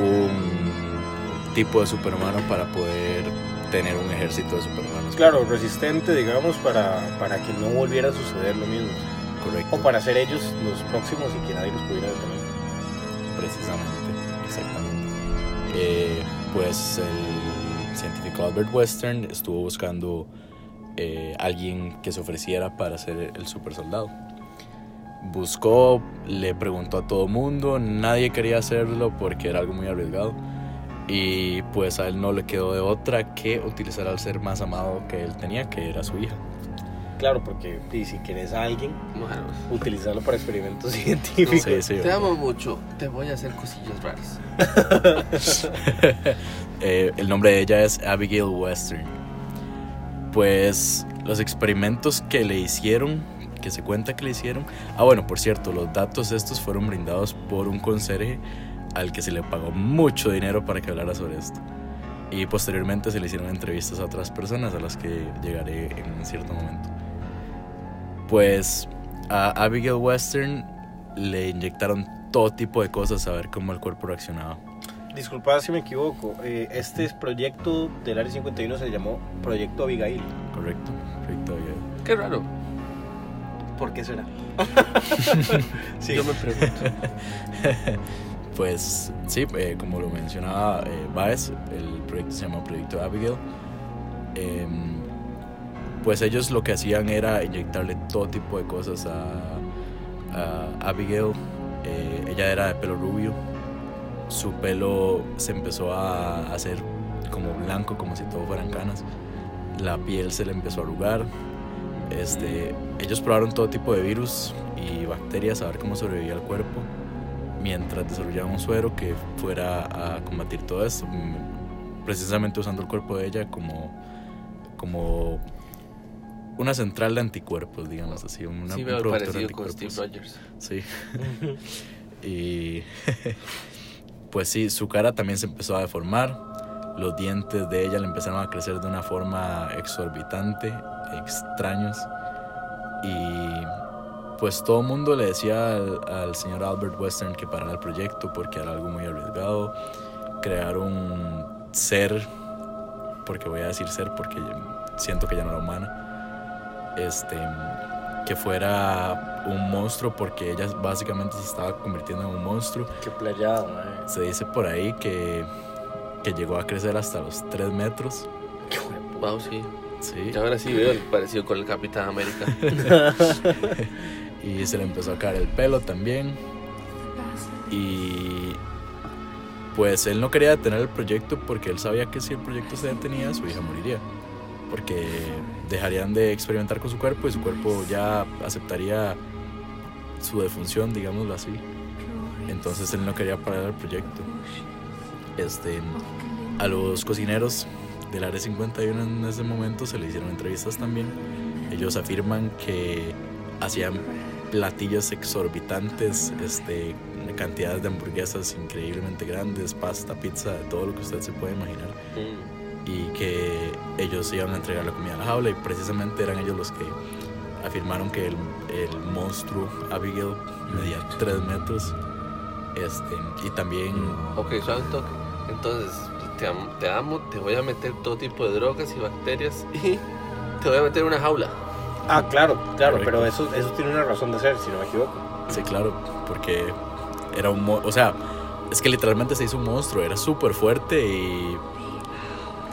un tipo de superhumano para poder tener un ejército de superhumanos. Claro, resistente, digamos, para, para que no volviera a suceder lo mismo. correcto. O para ser ellos los próximos y que nadie los pudiera detener. Precisamente, exactamente. Eh, pues el científico Albert Western estuvo buscando eh, alguien que se ofreciera para ser el super soldado. Buscó, le preguntó a todo mundo, nadie quería hacerlo porque era algo muy arriesgado. Y pues a él no le quedó de otra que utilizar al ser más amado que él tenía, que era su hija. Claro, porque y si quieres a alguien, Bueno, utilizarlo para experimentos científicos. Sí, sí. te amo mucho. Te voy a hacer cosillas raras. Eh, el nombre de ella es Abigail Western. Pues los experimentos que le hicieron, que se cuenta que le hicieron. Ah, bueno, por cierto, los datos estos fueron brindados por un conserje al que se le pagó mucho dinero para que hablara sobre esto. Y posteriormente se le hicieron entrevistas a otras personas a las que llegaré en un cierto momento. Pues a Abigail Western le inyectaron todo tipo de cosas a ver cómo el cuerpo reaccionaba. Disculpa si me equivoco, eh, este es proyecto del Área 51 se llamó Proyecto Abigail. Correcto, perfecto. Abigail. Qué raro. ¿Por qué será? sí. Yo me pregunto. pues sí, eh, como lo mencionaba eh, Baez, el proyecto se llama Proyecto Abigail. Em, pues ellos lo que hacían era inyectarle todo tipo de cosas a, a Abigail. Eh, ella era de pelo rubio, su pelo se empezó a hacer como blanco, como si todo fueran canas. La piel se le empezó a arrugar. Este, ellos probaron todo tipo de virus y bacterias a ver cómo sobrevivía el cuerpo mientras desarrollaban un suero que fuera a combatir todo esto, precisamente usando el cuerpo de ella como, como una central de anticuerpos, digamos así, una, sí, un veo productor de parecido con Steve anticuerpos. Rogers. Sí. y pues sí, su cara también se empezó a deformar. Los dientes de ella le empezaron a crecer de una forma exorbitante, extraños. Y pues todo el mundo le decía al, al señor Albert Western que parara el proyecto porque era algo muy arriesgado. Crear un ser, porque voy a decir ser porque siento que ya no era humana, este, que fuera un monstruo porque ella básicamente se estaba convirtiendo en un monstruo. Qué playado, mae. Se dice por ahí que, que llegó a crecer hasta los 3 metros. Wow, sí. Sí. Y ahora sí veo el parecido con el Capitán América. y se le empezó a caer el pelo también. Y pues él no quería detener el proyecto porque él sabía que si el proyecto se detenía, su hija moriría. Porque dejarían de experimentar con su cuerpo y su cuerpo ya aceptaría su defunción, digámoslo así. Entonces él no quería parar el proyecto. Este, a los cocineros del Área 51 en ese momento se le hicieron entrevistas también. Ellos afirman que hacían platillos exorbitantes, este, cantidades de hamburguesas increíblemente grandes, pasta, pizza, todo lo que usted se puede imaginar. Mm. Y que ellos iban a entregar la comida a la jaula y precisamente eran ellos los que afirmaron que el, el monstruo Abigail medía 3 metros. Este, y también Ok, suave un toque. Entonces, te amo, te amo, te voy a meter todo tipo de drogas y bacterias y te voy a meter en una jaula. Ah, claro, claro, Correcto. pero eso, eso tiene una razón de ser, si no me equivoco. Sí, claro, porque era un... mo- O sea, es que literalmente se hizo un monstruo, era súper fuerte y...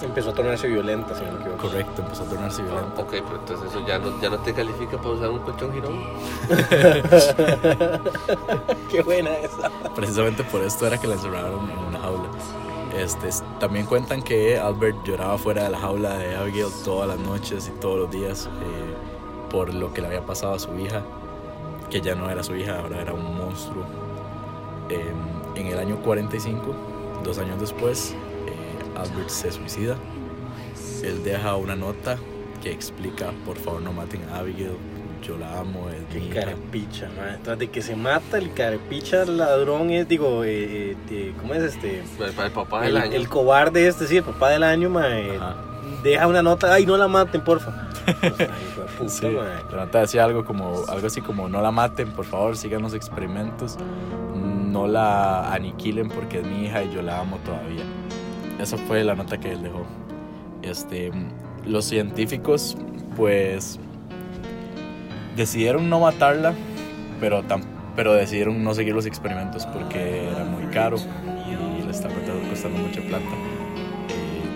Empezó a tornarse violenta, si no me equivoco. Correcto, empezó a tornarse violento. Ok, pero entonces eso ya no, ya no te califica para usar un colchón girón. Qué buena esa. Precisamente por esto era que la encerraron en una jaula. Este, también cuentan que Albert lloraba fuera de la jaula de Abigail todas las noches y todos los días eh, por lo que le había pasado a su hija, que ya no era su hija, ahora era un monstruo. Em, en el año 45, dos años después, eh, Albert se suicida. Él deja una nota que explica, por favor no maten a Abigail, yo la amo, es Qué carepicha, man. Tras de que se mata el carepicha ladrón es, digo, eh, eh, eh, ¿cómo es este? El, el papá El, del año. el cobarde este, sí, el papá del año. Ajá. Deja una nota, ay, no la maten, porfa. Pues, de puta, Sí, la nota decía algo como algo así como no la maten, por favor, sigan los experimentos, no la aniquilen porque es mi hija y yo la amo todavía. Esa fue la nota que él dejó. Este, los científicos, pues, decidieron no matarla, pero, pero decidieron no seguir los experimentos porque era muy caro y le estaba costando mucha plata.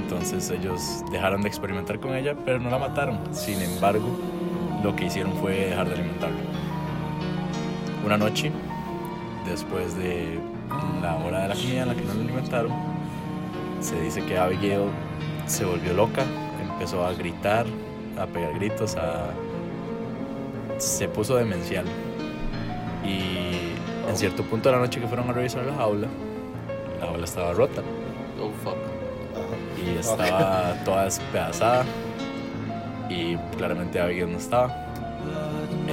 Entonces ellos dejaron de experimentar con ella, pero no la mataron. Sin embargo, lo que hicieron fue dejar de alimentarla. Una noche, después de la hora de la comida en la que no la alimentaron, se dice que Abigail se volvió loca, empezó a gritar, a pegar gritos, a... se puso demencial. Y en cierto punto de la noche que fueron a revisar la jaula, la jaula estaba rota Oh, fuck. y estaba toda despedazada y claramente Abigail no estaba.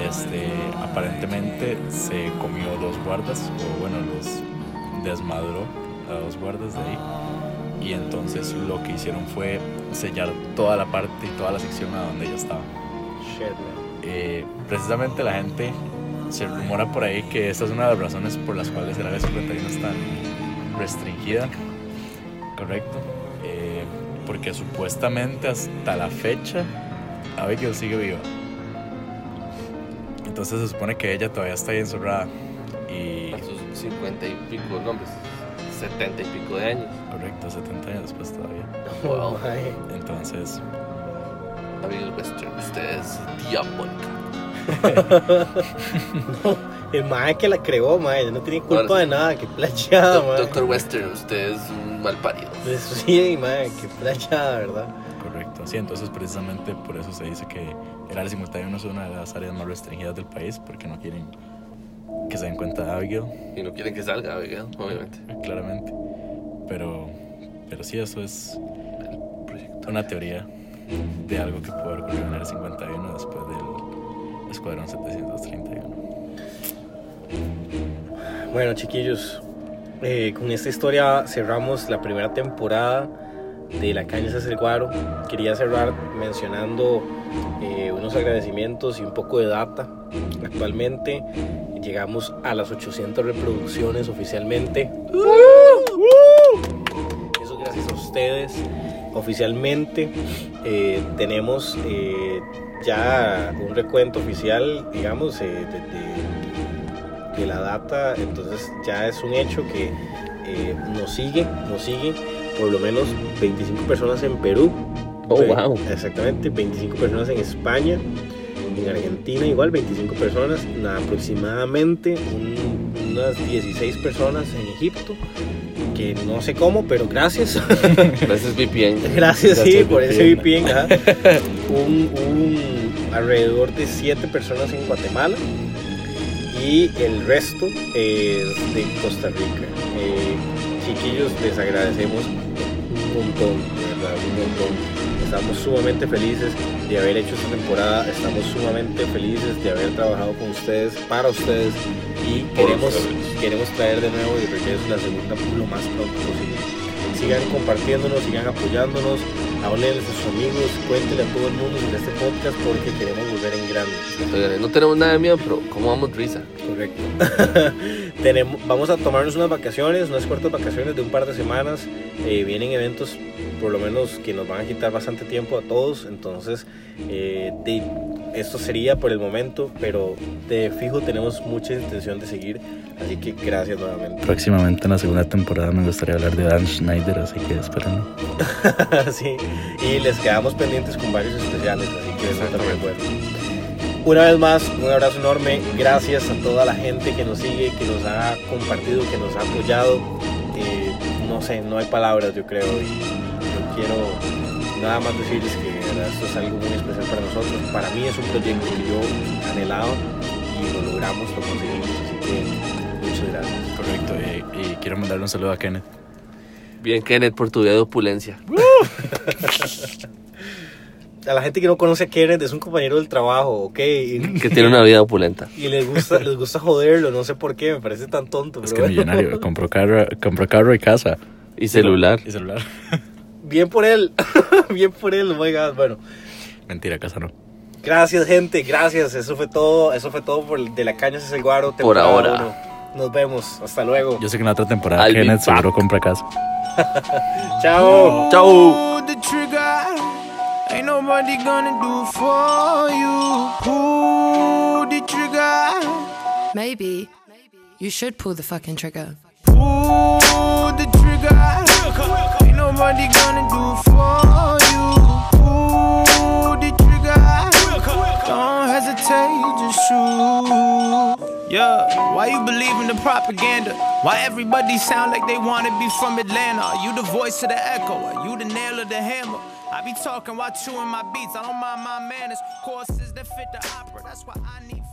Este, aparentemente se comió dos guardas, o bueno, los desmadró a dos guardas de ahí. Y entonces lo que hicieron fue sellar toda la parte y toda la sección a donde ella estaba. Shit, man. Eh, precisamente la gente se rumora por ahí que esta es una de las razones por las cuales el área 51 es tan restringida. Correcto. Eh, porque supuestamente hasta la fecha Abigail sigue viva. Entonces se supone que ella todavía está ahí encerrada. Y A sus cincuenta y pico nombres. 70 y pico de años. Correcto, 70 años después todavía. Wow. Entonces, Abigail Western, usted es diabólica. El mae que la creó, mae, no tenía culpa Ahora de nada, que playada, Doc- mae. Doctor Western, usted es un mal parido. Sí, mae, que playada, ¿verdad? correcto. Sí, entonces precisamente por eso se dice que el área 51 es una de las áreas más restringidas del país, porque no quieren que se den cuenta de Abigail, Y no quieren que salga Abigail, obviamente. claramente. Pero, pero sí, eso es una teoría de algo que puede ocurrir en el área 51 después del Escuadrón 731. Bueno, chiquillos, eh, con esta historia cerramos la primera temporada de La Caña es el Guaro. Quería cerrar mencionando eh, unos agradecimientos y un poco de data. Actualmente llegamos a las 800 reproducciones oficialmente. Eso gracias a ustedes. Oficialmente eh, tenemos eh, ya un recuento oficial, digamos, eh, de- de, de la data, entonces ya es un hecho que nos sigue, nos sigue por lo menos 25 personas en Perú. Oh, wow. Exactamente, 25 personas en España, en Argentina igual 25 personas, na- aproximadamente un- unas 16 personas en Egipto, que no sé cómo, pero gracias. Gracias VPN. Gracias, sí, por ese VPN. Ajá. un, un alrededor de 7 personas en Guatemala y el resto es de Costa Rica. Eh, chiquillos, les agradecemos un montón, de verdad, un montón. Estamos sumamente felices de haber hecho esta temporada, estamos sumamente felices de haber trabajado con ustedes, para ustedes y queremos, ustedes. queremos traer de nuevo y regreso la segunda lo más pronto posible sigan compartiéndonos, sigan apoyándonos, háblenles a sus amigos, cuéntenle a todo el mundo sobre este podcast porque queremos volver en grande. No tenemos nada de miedo, pero ¿cómo vamos risa? Correcto. Tenemos, vamos a tomarnos unas vacaciones, unas cortas vacaciones de un par de semanas. Eh, vienen eventos, por lo menos, que nos van a quitar bastante tiempo a todos. Entonces, eh, de- esto sería por el momento, pero de fijo tenemos mucha intención de seguir. Así que gracias nuevamente. Próximamente en la segunda temporada me gustaría hablar de Dan Schneider, así que espérenlo. sí, y les quedamos pendientes con varios especiales, así que eso también bueno. Una vez más, un abrazo enorme. Gracias a toda la gente que nos sigue, que nos ha compartido, que nos ha apoyado. Eh, no sé, no hay palabras, yo creo. Y yo quiero nada más decirles que de verdad, esto es algo muy especial para nosotros. Para mí es un proyecto que yo anhelaba y lo logramos, lo conseguimos. Así que muchas gracias. Correcto, y, y quiero mandarle un saludo a Kenneth. Bien, Kenneth, por tu vida de opulencia. A la gente que no conoce a Kenneth es un compañero del trabajo, ¿ok? Y, Que tiene una vida opulenta. y les gusta, les gusta joderlo, no sé por qué, me parece tan tonto. Es pero que bueno. millonario, compró carro, compró carro y casa. Y celular. Y celular. Bien por él, bien por él, oh my God. Bueno, Mentira, casa no. gracias gente, gracias. Eso fue todo, eso fue todo por el de la caña es el guaro. Por ahora. uno. Nos vemos, hasta luego. Yo sé que en la otra temporada I'll Kenneth seguro compra casa. Chao. Chau. Pull the trigger. Ain't nobody gonna do for you. Pull the trigger. Maybe you should pull the fucking trigger. Pull the trigger. Ain't nobody gonna do for you. Pull the trigger. Don't hesitate, just shoot. Yeah, why you believe in the propaganda? Why everybody sound like they wanna be from Atlanta? Are you the voice of the echo? Are you the nail of the hammer? I be talking while chewing my beats. I don't mind my manners. Courses that fit the opera. That's why I need.